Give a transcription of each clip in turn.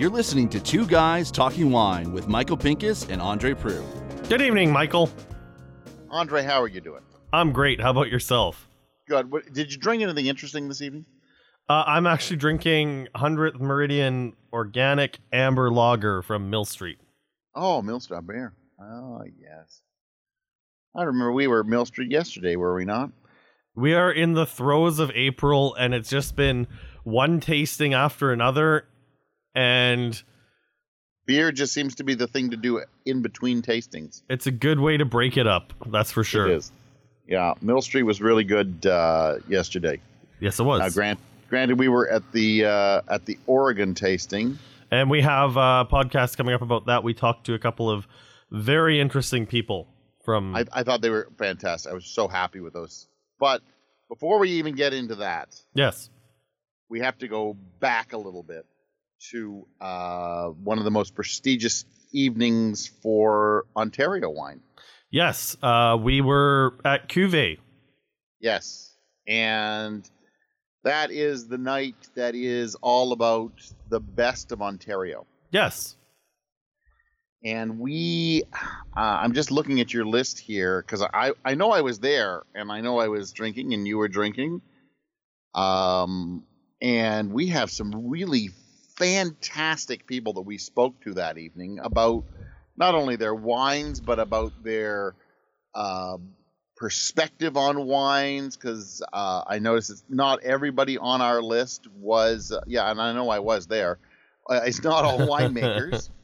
You're listening to Two Guys Talking Wine with Michael Pinkus and Andre Proulx. Good evening, Michael. Andre, how are you doing? I'm great. How about yourself? Good. What, did you drink anything interesting this evening? Uh, I'm actually drinking 100th Meridian Organic Amber Lager from Mill Street. Oh, Mill Street Beer. Oh, yes. I remember we were at Mill Street yesterday, were we not? We are in the throes of April, and it's just been one tasting after another, and Beer just seems to be the thing to do in between tastings. it's a good way to break it up. That's for sure. It is. Yeah, Mill Street was really good uh, yesterday. Yes, it was. Now, grant, granted, we were at the uh, at the Oregon tasting. and we have a podcast coming up about that. We talked to a couple of very interesting people from. I, I thought they were fantastic. I was so happy with those. But before we even get into that, yes. we have to go back a little bit to uh, one of the most prestigious evenings for Ontario wine. Yes. Uh, we were at Cuvée. Yes. And that is the night that is all about the best of Ontario. Yes. And we, uh, I'm just looking at your list here because I, I know I was there and I know I was drinking and you were drinking. Um, and we have some really fantastic people that we spoke to that evening about not only their wines, but about their uh, perspective on wines. Because uh, I noticed it's not everybody on our list was, uh, yeah, and I know I was there. Uh, it's not all winemakers.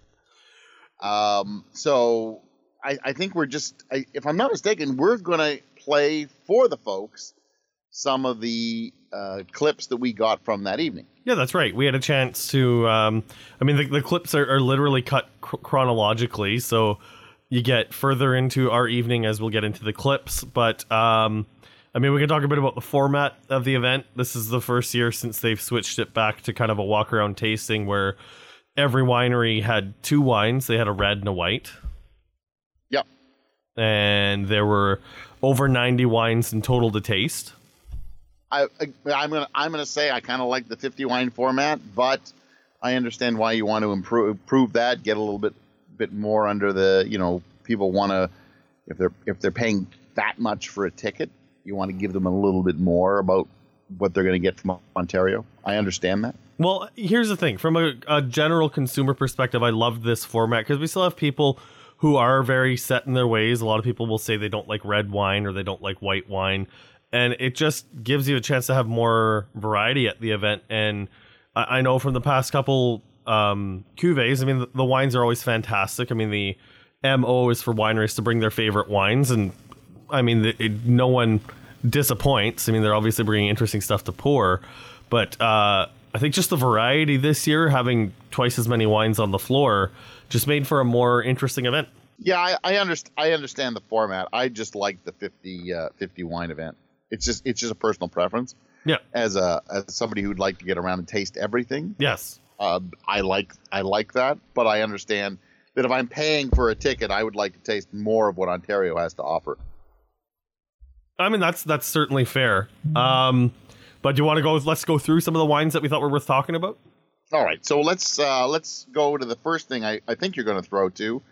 Um, so I, I think we're just, I, if I'm not mistaken, we're going to play for the folks some of the uh, clips that we got from that evening. Yeah, that's right. We had a chance to. Um, I mean, the, the clips are, are literally cut cr- chronologically, so you get further into our evening as we'll get into the clips. But um, I mean, we can talk a bit about the format of the event. This is the first year since they've switched it back to kind of a walk around tasting where every winery had two wines. They had a red and a white, Yep. and there were over ninety wines in total to taste. I, I'm gonna I'm gonna say I kind of like the 50 wine format, but I understand why you want to improve improve that, get a little bit bit more under the you know people want to if they're if they're paying that much for a ticket, you want to give them a little bit more about what they're going to get from Ontario. I understand that. Well, here's the thing from a, a general consumer perspective, I love this format because we still have people who are very set in their ways. A lot of people will say they don't like red wine or they don't like white wine. And it just gives you a chance to have more variety at the event. And I, I know from the past couple um, cuvées, I mean, the, the wines are always fantastic. I mean, the MO is for wineries to bring their favorite wines. And I mean, it, it, no one disappoints. I mean, they're obviously bringing interesting stuff to pour. But uh, I think just the variety this year, having twice as many wines on the floor, just made for a more interesting event. Yeah, I, I understand. I understand the format. I just like the 50, uh, 50 wine event. It's just it's just a personal preference. Yeah. As a as somebody who'd like to get around and taste everything, Yes. uh, I like I like that. But I understand that if I'm paying for a ticket, I would like to taste more of what Ontario has to offer. I mean, that's that's certainly fair. Um, but do you want to go? Let's go through some of the wines that we thought were worth talking about. All right, so let's uh, let's go to the first thing I, I think you're going to throw to,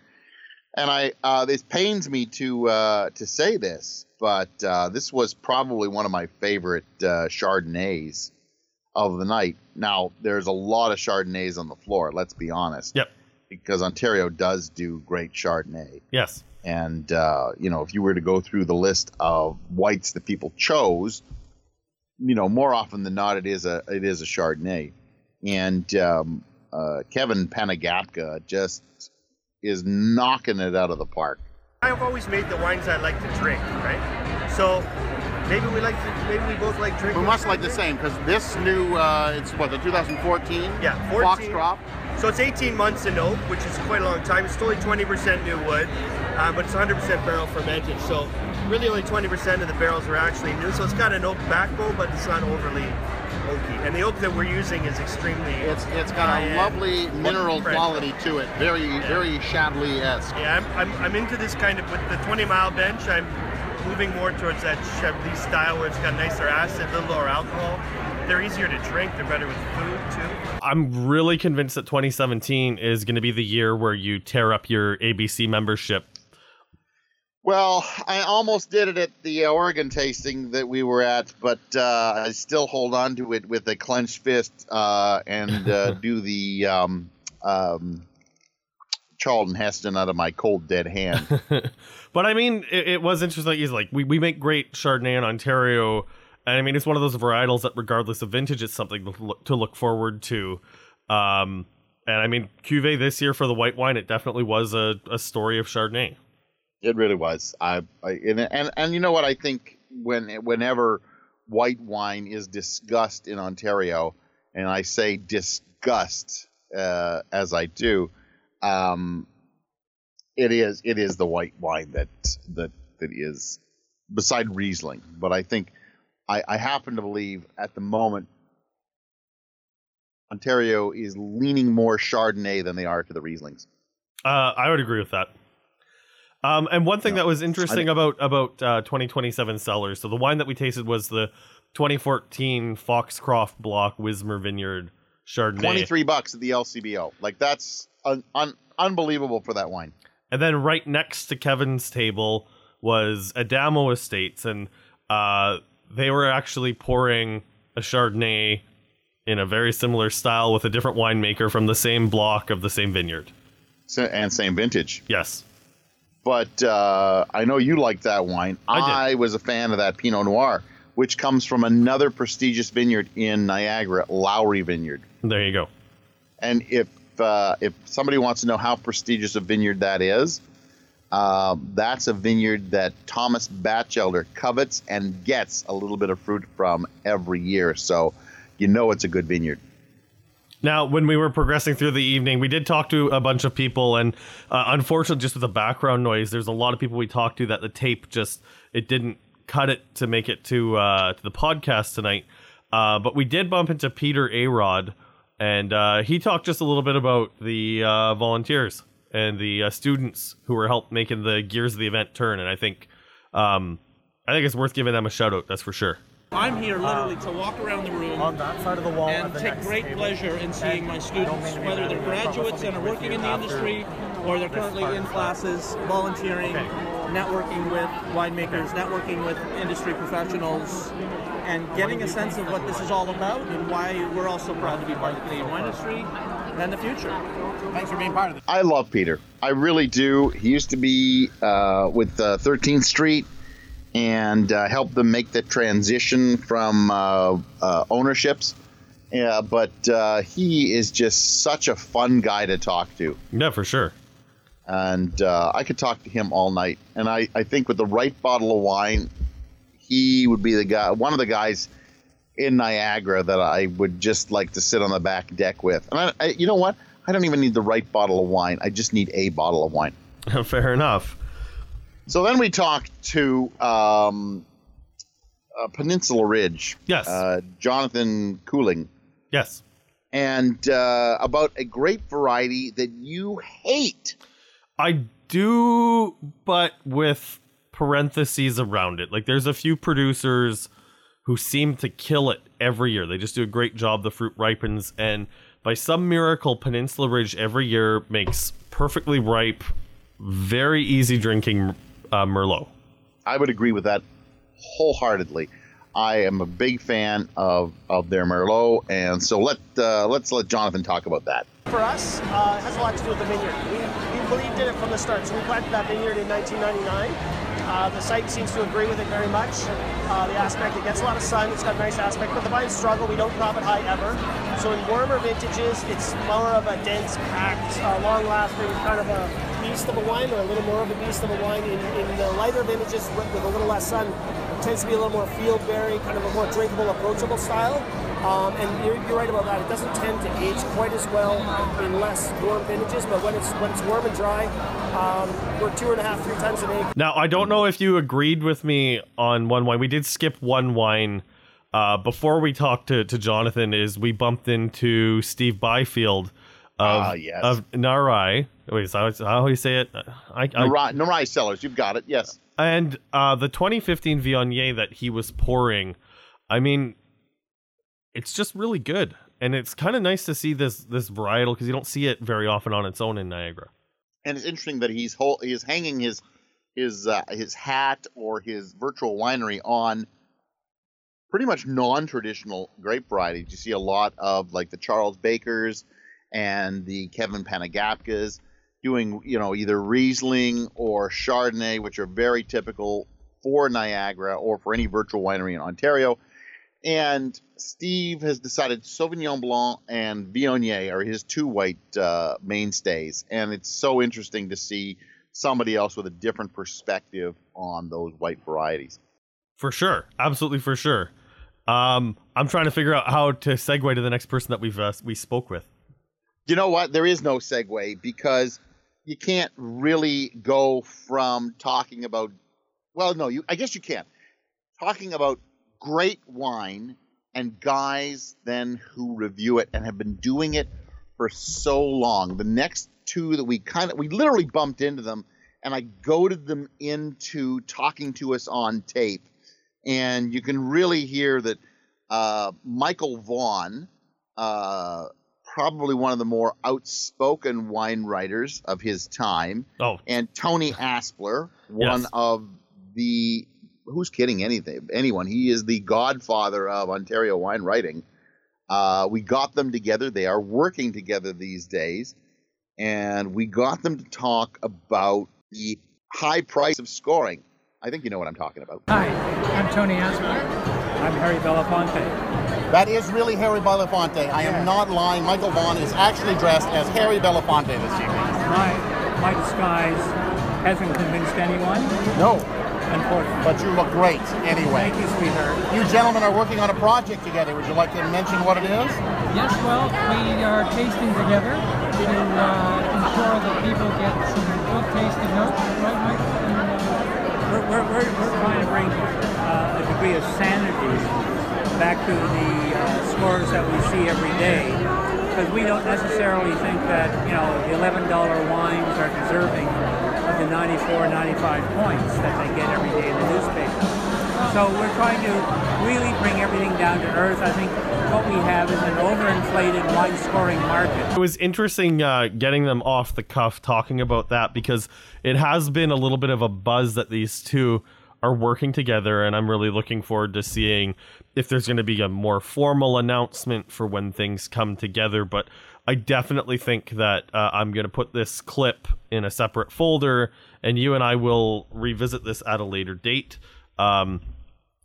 and I uh, this pains me to uh, to say this, but uh, this was probably one of my favorite uh, Chardonnays of the night. Now there's a lot of Chardonnays on the floor. Let's be honest. Yep. Because Ontario does do great Chardonnay, Yes. and uh, you know if you were to go through the list of whites that people chose, you know more often than not it is a it is a Chardonnay and um, uh, Kevin Panagapka just is knocking it out of the park. I've always made the wines I like to drink, right? So maybe we like to, maybe we both like drinking. We must like the same because this new, uh, it's what the 2014 Yeah, 14. Foxcroft. So it's 18 months in oak, which is quite a long time. It's only 20% new wood, uh, but it's 100% barrel fermented. So really only 20% of the barrels are actually new. So it's got an oak backbone, but it's not overly oaky. And the oak that we're using is extremely. It's it's got a lovely mineral fresh. quality to it. Very very Chablis esque. Yeah, I'm, I'm, I'm into this kind of with the 20 mile bench. I'm moving more towards that Chablis style where it's got nicer acid, a little lower alcohol. they're easier to drink. They're better with food too. I'm really convinced that 2017 is going to be the year where you tear up your ABC membership. Well, I almost did it at the Oregon tasting that we were at, but uh, I still hold on to it with a clenched fist uh, and uh, do the um, um, Charlton Heston out of my cold dead hand. but I mean, it, it was interesting. He's like, we, we make great Chardonnay in Ontario. And I mean, it's one of those varietals that, regardless of vintage, it's something to look, to look forward to. Um, and I mean, Cuvée this year for the white wine, it definitely was a, a story of Chardonnay. It really was. I, I and, and and you know what? I think when whenever white wine is discussed in Ontario, and I say disgust uh, as I do, um, it is it is the white wine that that that is beside Riesling. But I think I, I happen to believe at the moment Ontario is leaning more Chardonnay than they are to the Rieslings. Uh, I would agree with that. Um, and one thing that was interesting about about uh, 2027 Cellars. So the wine that we tasted was the 2014 Foxcroft Block Wismer Vineyard Chardonnay. 23 bucks at the LCBO. Like that's un- un- unbelievable for that wine. And then right next to Kevin's table was Adamo Estates, and uh, they were actually pouring a Chardonnay in a very similar style with a different winemaker from the same block of the same vineyard. So, and same vintage. Yes but uh, I know you like that wine. I, I, was a fan of that Pinot Noir, which comes from another prestigious vineyard in Niagara, Lowrey Vineyard. There you go. And if uh, if somebody wants to know how prestigious a vineyard that is, uh, that's a vineyard that Thomas Batchelder covets and gets a little bit of fruit from every year. So you know it's a good vineyard. Now, when we were progressing through the evening, we did talk to a bunch of people, and uh, unfortunately, just with the background noise, there's a lot of people we talked to that the tape just it didn't cut it to make it to uh, to the podcast tonight. Uh, but we did bump into Peter Arod, and uh, he talked just a little bit about the uh, volunteers and the uh, students who were helped making the gears of the event turn. And I think um, I think it's worth giving them a shout out. That's for sure. I'm here literally to walk around the room on that side of the wall and take great table. pleasure in seeing my students, whether they're graduates and are working in the industry or they're currently in classes, volunteering, okay. networking with winemakers, networking with industry professionals, and getting a sense of what this is all about and why we're all so proud to be part of the Canadian wine industry and the future. Thanks for being part of it. I love Peter. I really do. He used to be uh, with uh, 13th Street and uh, help them make the transition from uh, uh, ownerships. Yeah, but uh, he is just such a fun guy to talk to. Yeah, for sure. And uh, I could talk to him all night. And I, I think with the right bottle of wine, he would be the guy, one of the guys in Niagara that I would just like to sit on the back deck with. And I, I, you know what? I don't even need the right bottle of wine. I just need a bottle of wine. Fair enough. So then we talked to um, uh, Peninsula Ridge. Yes. Uh, Jonathan Cooling. Yes. And uh, about a grape variety that you hate. I do, but with parentheses around it. Like there's a few producers who seem to kill it every year. They just do a great job. The fruit ripens, and by some miracle, Peninsula Ridge every year makes perfectly ripe, very easy drinking uh, Merlot. I would agree with that wholeheartedly. I am a big fan of, of their Merlot, and so let uh, let's let Jonathan talk about that. For us, uh, it has a lot to do with the vineyard. We, we believed in it from the start. So we planted that vineyard in 1999. Uh, the site seems to agree with it very much. Uh, the aspect, it gets a lot of sun, it's got a nice aspect, but the vines struggle. We don't crop it high ever. So in warmer vintages, it's more of a dense, packed, uh, long-lasting kind of a beast of a wine, or a little more of a beast of a wine. In, in the lighter vintages with, with a little less sun, it tends to be a little more field berry, kind of a more drinkable, approachable style. Um, and you're, you're, right about that. It doesn't tend to age quite as well in less warm vintages, but when it's when it's warm and dry, um, we're two and a half, three times an acre. Now, I don't know if you agreed with me on one wine. We did skip one wine uh, before we talked to, to Jonathan. Is we bumped into Steve Byfield of uh, yes. of Nyarai. Wait, is that how you say it? I, I, Nyarai, Nyarai Cellars. You've got it. Yes. And uh, the 2015 Viognier that he was pouring. I mean, it's just really good. And it's kind of nice to see this this varietal because you don't see it very often on its own in Niagara. And it's interesting that he's whole, he is hanging his his uh, his hat or his virtual winery on pretty much non-traditional grape varieties. You see a lot of like the Charles Bakers and the Kevin Panagapkas doing, you know, either Riesling or Chardonnay, which are very typical for Niagara or for any virtual winery in Ontario. And Steve has decided Sauvignon Blanc and Viognier are his two white uh, mainstays, and it's so interesting to see somebody else with a different perspective on those white varieties. For sure, absolutely for sure. Um, I'm trying to figure out how to segue to the next person that we've uh, we spoke with. You know what? There is no segue because you can't really go from talking about. Well, no, you. I guess you can. Talking about great wine and guys then who review it and have been doing it for so long. The next two that we kind of we literally bumped into them and I goaded them into talking to us on tape. And you can really hear that uh, Michael Vaughn, uh, probably one of the more outspoken wine writers of his time, Oh, and Tony Aspler, one Yes. of the who's kidding anything anyone. He is the godfather of Ontario wine writing. Uh, we got them together. They are working together these days, and we got them to talk about the high price of scoring. I think you know what I'm talking about. Hi, I'm Tony Aspler. I'm Harry Belafonte. That is really Harry Belafonte. I Yeah. am not lying. Michael Vaughn is actually dressed as Harry Belafonte this evening. My, my disguise hasn't convinced anyone, No, unfortunately. but you look great anyway. Thank you, sweetheart. You gentlemen are working on a project together. Would you like to mention what it is? Yes, well, we are tasting together to uh, ensure that people get some good tasting notes, right, Mike? And, uh, We're, we're, we're, we're trying to bring uh, a degree of sanity back to the uh, scores that we see every day. Because we don't necessarily think that, you know, the $11 wines are deserving of the 94, 95 points that they get every day in the newspaper. So we're trying to really bring everything down to earth. I think what we have is an overinflated wine scoring market. it was interesting uh, getting them off the cuff talking about that because it has been a little bit of a buzz that these two are working together, and I'm really looking forward to seeing if there's going to be a more formal announcement for when things come together. But I definitely think that uh, I'm going to put this clip in a separate folder, and you and I will revisit this at a later date. Um,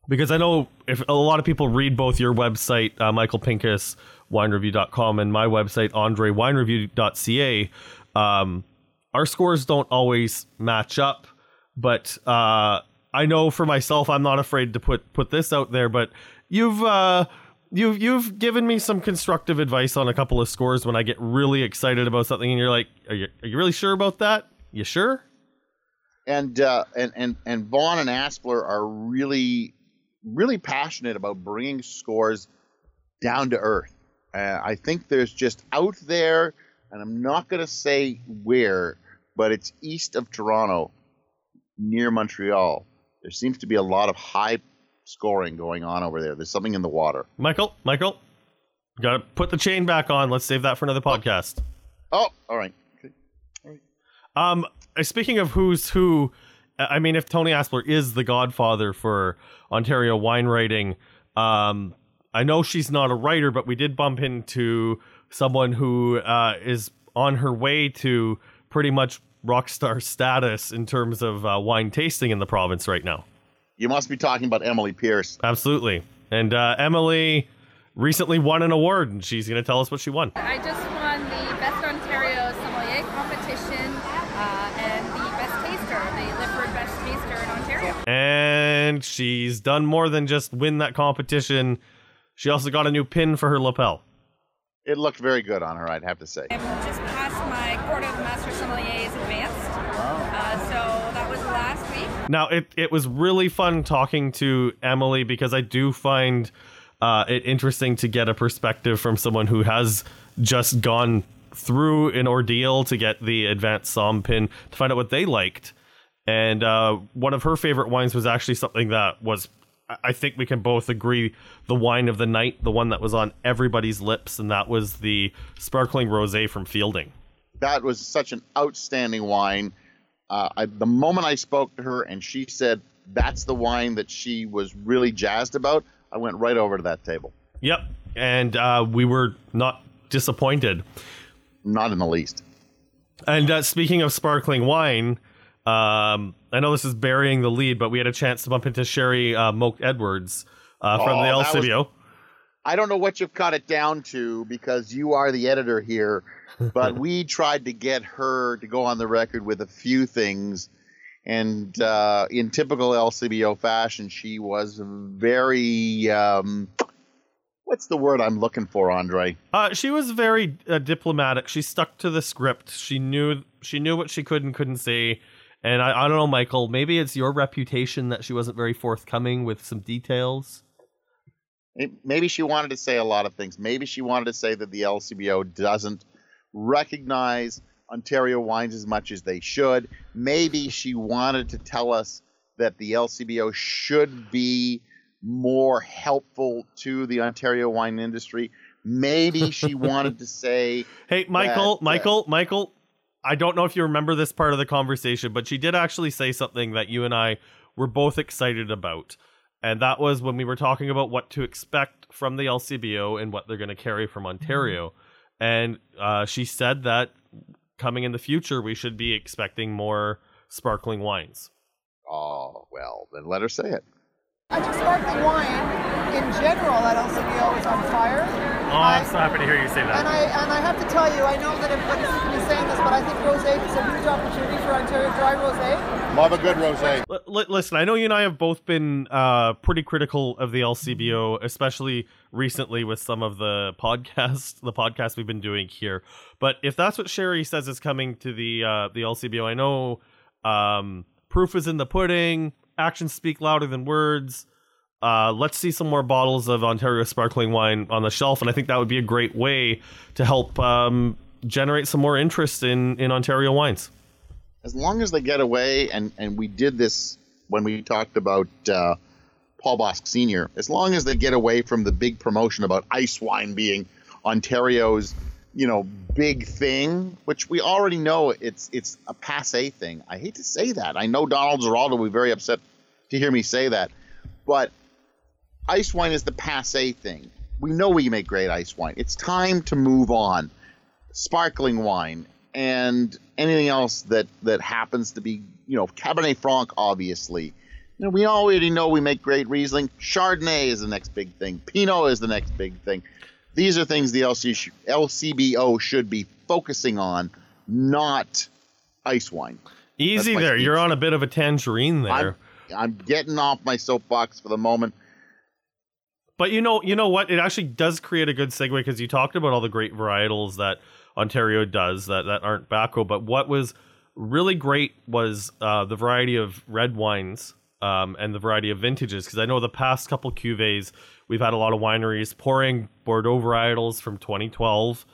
because I know if a lot of people read both your website, uh, Michael Pinkus, winereview.com, and my website, andrewinereview.ca, um, our scores don't always match up. But uh, I know for myself, I'm not afraid to put put this out there. But you've uh, you've you've given me some constructive advice on a couple of scores when I get really excited about something, and you're like, "Are you are you really sure about that? You sure?" and uh, and and and Vaughn and Aspler are really really passionate about bringing scores down to earth. Uh, I think there's just out there, and I'm not going to say where, but it's east of Toronto, near Montreal. There seems to be a lot of high scoring going on over there. There's something in the water. Michael, Michael, gotta put the chain back on. Let's save that for another podcast. Oh, all right. Okay. Um, uh, speaking of who's who, uh, I mean, if Tony Aspler is the godfather for Ontario wine writing, um, I know she's not a writer, but we did bump into someone who uh, is on her way to pretty much rock star status in terms of uh, wine tasting in the province right now. You must be talking about Emily Pearce. Absolutely. And uh, Emily recently won an award, and she's going to tell us what she won. I just won the Best Ontario Sommelier competition uh, and the Best Taster, the Lifford Best Taster in Ontario. And she's done more than just win that competition. She also got a new pin for her lapel. It looked very good on her, I'd have to say. I've just passed my Court of Master Sommeliers Advanced, uh, so that was last week. Now, it, it was really fun talking to Emily because I do find uh, it interesting to get a perspective from someone who has just gone through an ordeal to get the advanced Somm pin to find out what they liked. And uh, one of her favorite wines was actually something that was I think we can both agree the wine of the night, the one that was on everybody's lips, and that was the sparkling rosé from Fielding. That was such an outstanding wine. Uh, I, the moment I spoke to her and she said that's the wine that she was really jazzed about, I went right over to that table. Yep, and uh, we were not disappointed. Not in the least. And uh, speaking of sparkling wine, um, I know this is burying the lead, but we had a chance to bump into Shari uh, Mogk-Edwards uh, from Oh, the that was- I don't know what you've cut it down to because you are the editor here, but we tried to get her to go on the record with a few things. And uh, in typical LCBO fashion, she was very. Um, what's the word I'm looking for, Andre? Uh, she was very uh, diplomatic. She stuck to the script. She knew she knew what she could and couldn't say. And I, I don't know, Michael. Maybe it's your reputation that she wasn't very forthcoming with some details. Maybe she wanted to say a lot of things. Maybe she wanted to say that the LCBO doesn't recognize Ontario wines as much as they should. Maybe she wanted to tell us that the LCBO should be more helpful to the Ontario wine industry. Maybe she wanted to say, Hey, Michael, that, uh, Michael, Michael. I don't know if you remember this part of the conversation, but she did actually say something that you and I were both excited about. And that was when we were talking about what to expect from the LCBO and what they're going to carry from Ontario. And uh, she said that coming in the future, we should be expecting more sparkling wines. oh, well, then let her say it. I think sparkling wine in general at LCBO is on fire. Oh, I'm so happy to hear you say that. And I and I have to tell you, I know that everybody's been saying this, but I think rosé is a huge opportunity for Ontario dry rosé. Love a good rosé. L- li- listen, I know you and I have both been uh, pretty critical of the LCBO, especially recently with some of the podcasts, the podcasts we've been doing here. But if that's what Shari says is coming to the uh, the LCBO, I know um, proof is in the pudding. Actions speak louder than words. Uh, let's see some more bottles of Ontario sparkling wine on the shelf, and I think that would be a great way to help um, generate some more interest in in Ontario wines. As long as they get away, and and we did this when we talked about uh, Paul Bosc Senior. As long as they get away from the big promotion about ice wine being Ontario's, you know, big thing, which we already know it's it's a passe thing. I hate to say that. I know Donald Ziraldo will be very upset to hear me say that, but ice wine is the passe thing. We know we make great ice wine. It's time to move on. Sparkling wine and anything else that that happens to be, you know, Cabernet Franc, obviously. You know, we already know we make great Riesling. Chardonnay is the next big thing. Pinot is the next big thing. These are things the LC sh- LCBO should be focusing on, not ice wine. Easy there. speech. You're on a bit of a tangerine there. I'm, I'm getting off my soapbox for the moment. But you know, you know what? It actually does create a good segue because you talked about all the great varietals that Ontario does that that aren't Baco. But what was really great was uh, the variety of red wines um, and the variety of vintages. Because I know the past couple cuvées, we've had a lot of wineries pouring Bordeaux varietals from 2012.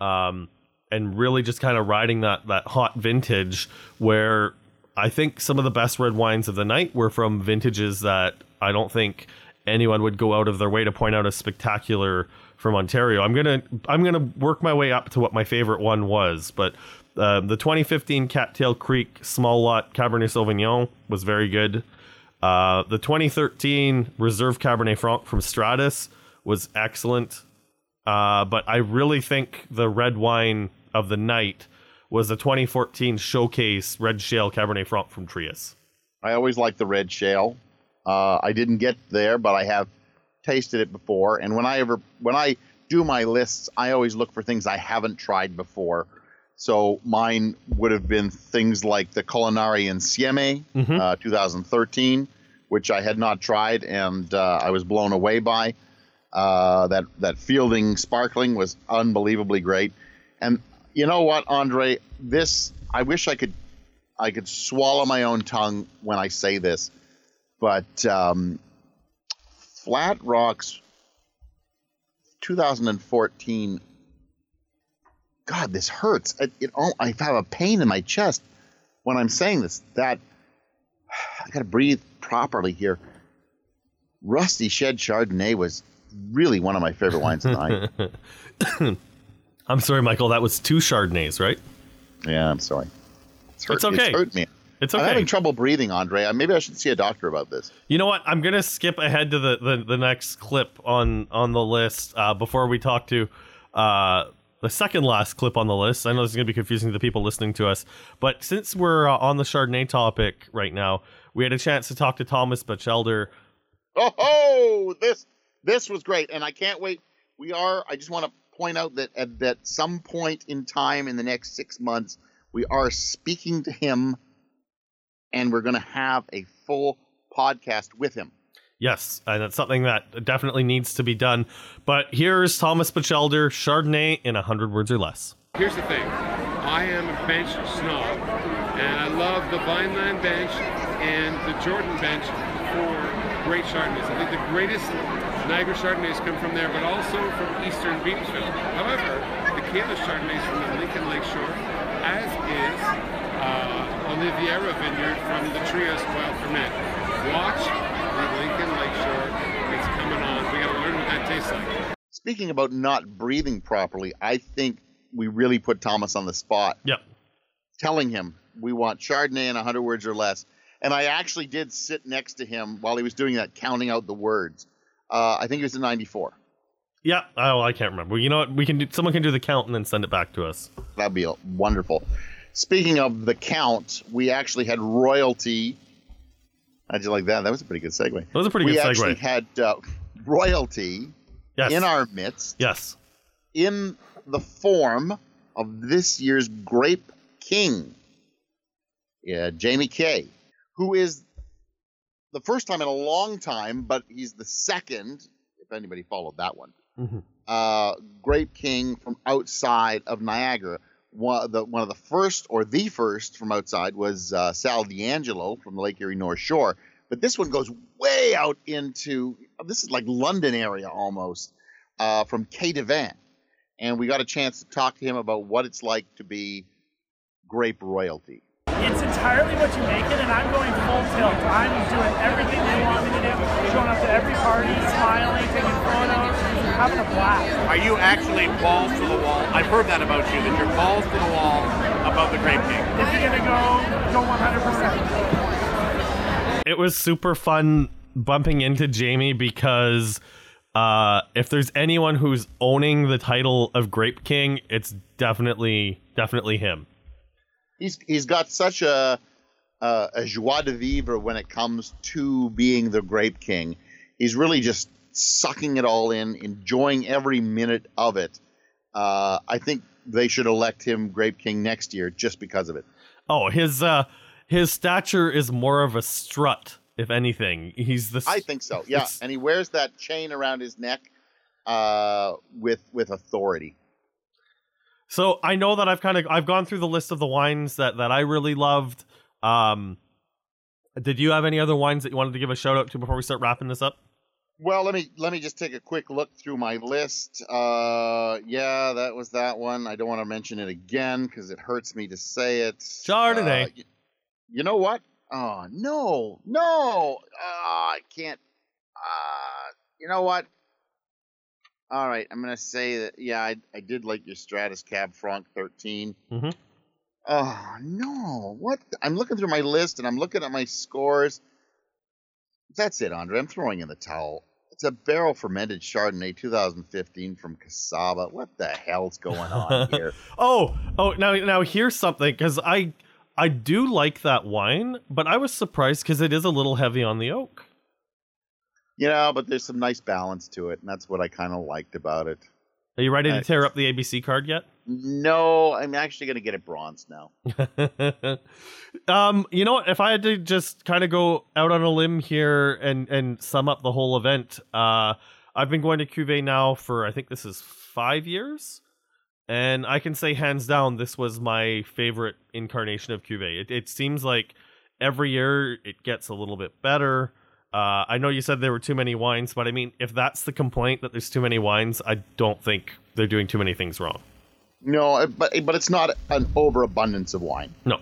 Um, and really just kind of riding that that hot vintage where I think some of the best red wines of the night were from vintages that I don't think anyone would go out of their way to point out as spectacular from Ontario. I'm gonna I'm gonna work my way up to what my favorite one was, but uh, the 2015 Cattail Creek Small Lot Cabernet Sauvignon was very good. Uh, the 2013 Reserve Cabernet Franc from Stratus was excellent. Uh, but I really think the red wine of the night was the 2014 Showcase Red Shale Cabernet Franc from Trius. I always like the red shale. Uh, I didn't get there, but I have tasted it before. And when I ever when I do my lists, I always look for things I haven't tried before. So mine would have been things like the Culinary Insieme, Mhm. uh, 2013, which I had not tried and uh, I was blown away by. Uh, that that Fielding Sparkling was unbelievably great. And you know what, Andre? This I wish I could I could swallow my own tongue when I say this, but um, Flat Rocks 2014. God, this hurts. It, it all, I have a pain in my chest when I'm saying this. That I got to breathe properly here. Rusty Shed Chardonnay was really one of my favorite wines of tonight. I'm sorry, Michael. That was two Chardonnays, right? Yeah, I'm sorry. It's, hurt, It's okay. It's hurt me. It's I'm having trouble breathing, Andre. Maybe I should see a doctor about this. You know what? I'm gonna skip ahead to the the, the next clip on on the list uh, before we talk to uh, the second last clip on the list. I know this is gonna be confusing to the people listening to us, but since we're uh, on the Chardonnay topic right now, we had a chance to talk to Thomas Batchelder. Oh, this this was great, and I can't wait. We are. I just want to point out that at that some point in time in the next six months, we are speaking to him, and we're going to have a full podcast with him. Yes, and it's something that definitely needs to be done. But here's Thomas Batchelder, Chardonnay in hundred words or less. Here's the thing I am a bench snob, and I love the Vineland bench and the Jordan bench for great Chardonnays. I think the greatest Niagara Chardonnays come from there, but also from eastern Beamsville. However, the Kayla Chardonnays from the Lincoln Lake Shore, as is uh, Oliviera Vineyard from the Trius Wild Ferment. Watch the Lincoln Lake Shore. It's coming on. We got to learn what that tastes like. Speaking about not breathing properly, I think we really put Thomas on the spot. Yep. Telling him we want Chardonnay in 100 words or less. And I actually did sit next to him while he was doing that, counting out the words. Uh, I think it was in 94. Yeah. Oh, I can't remember. You know what? We can do. Someone can do the count and then send it back to us. That'd be wonderful. Speaking of the count, we actually had royalty. How'd you like that? That was a pretty good segue. That was a pretty we good segue. We actually had uh, royalty Yes. in our midst. Yes. In the form of this year's Grape King, yeah, Jamie Quai, who is the first time in a long time, but he's the second, if anybody followed that one, uh, Grape King from outside of Niagara. One of, the, one of the first, or the first from outside, was uh, Sal D'Angelo from the Lake Erie North Shore. But this one goes way out into this is like London area almost uh, from Quai du Vin, and we got a chance to talk to him about what it's like to be grape royalty. It's entirely what you make it, and I'm going full tilt. I'm doing everything they want me to do, showing up to every party, smiling, taking photos, having a blast. Are you actually balls to the wall? I've heard that about you, that you're balls to the wall about the Grape King. If you're gonna go, go 100%. It was super fun bumping into Jamie because uh, if there's anyone who's owning the title of Grape King, it's definitely definitely him. He's he's got such a a, a joie de vivre when it comes to being the Grape King. He's really just sucking it all in, enjoying every minute of it. Uh, I think they should elect him Grape King next year just because of it. Oh, his uh, his stature is more of a strut, if anything. He's the. I think so. Yeah, and he wears that chain around his neck uh, with with authority. So I know that I've kind of I've gone through the list of the wines that that I really loved. Um, did you have any other wines that you wanted to give a shout out to before we start wrapping this up? Well, let me let me just take a quick look through my list. Uh, yeah, that was that one. I don't want to mention it again because it hurts me to say it. Chardonnay. Uh, y- you know what? Oh no, no! Uh, I can't. Uh, you know what? All right, I'm gonna say that. Yeah, I I did like your Stratus Cab Franc 13. Mm-hmm. Oh no! What? I'm looking through my list and I'm looking at my scores. That's it, Andre. I'm throwing in the towel. It's a barrel fermented Chardonnay 2015 from Kacaba. What the hell's going on here? oh, oh, now now here's something because I I do like that wine, but I was surprised because it is a little heavy on the oak. You know, but there's some nice balance to it, and that's what I kind of liked about it. Are you ready to Uh, tear up the ABC card yet? No, I'm actually going to get it bronze now. um, you know what? If I had to just kind of go out on a limb here and and sum up the whole event, uh, I've been going to Cuvée now for I think this is five years, and I can say hands down this was my favorite incarnation of Cuvée. It, it seems like every year it gets a little bit better. Uh, I know you said there were too many wines, but I mean, if that's the complaint that there's too many wines, I don't think they're doing too many things wrong. No, uh, but but it's not an overabundance of wine. No.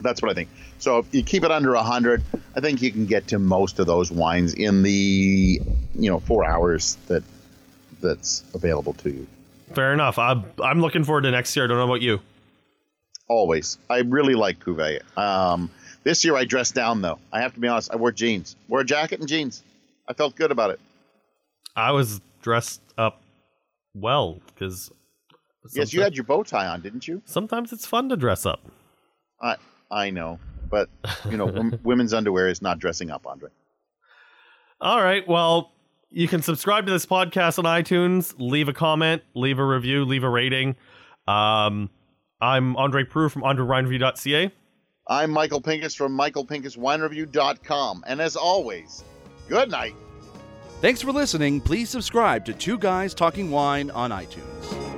That's what I think. So if you keep it under 100, I think you can get to most of those wines in the you know four hours that that's available to you. Fair enough. I'm, I'm looking forward to next year. I don't know about you. Always, I really like Cuvée. Um, this year I dressed down though. I have to be honest. I wore jeans, wore a jacket and jeans. I felt good about it. I was dressed up well because. Yes, you had your bow tie on, didn't you? Sometimes it's fun to dress up. I I know, but you know, wom- women's underwear is not dressing up, Andre. All right. Well, you can subscribe to this podcast on iTunes, leave a comment, leave a review, leave a rating. Um, I'm Andre Proulx from AndreWineReview.ca. I'm Michael Pincus from MichaelPinkusWineReview.com, and as always, good night. Thanks for listening. Please subscribe to Two Guys Talking Wine on iTunes.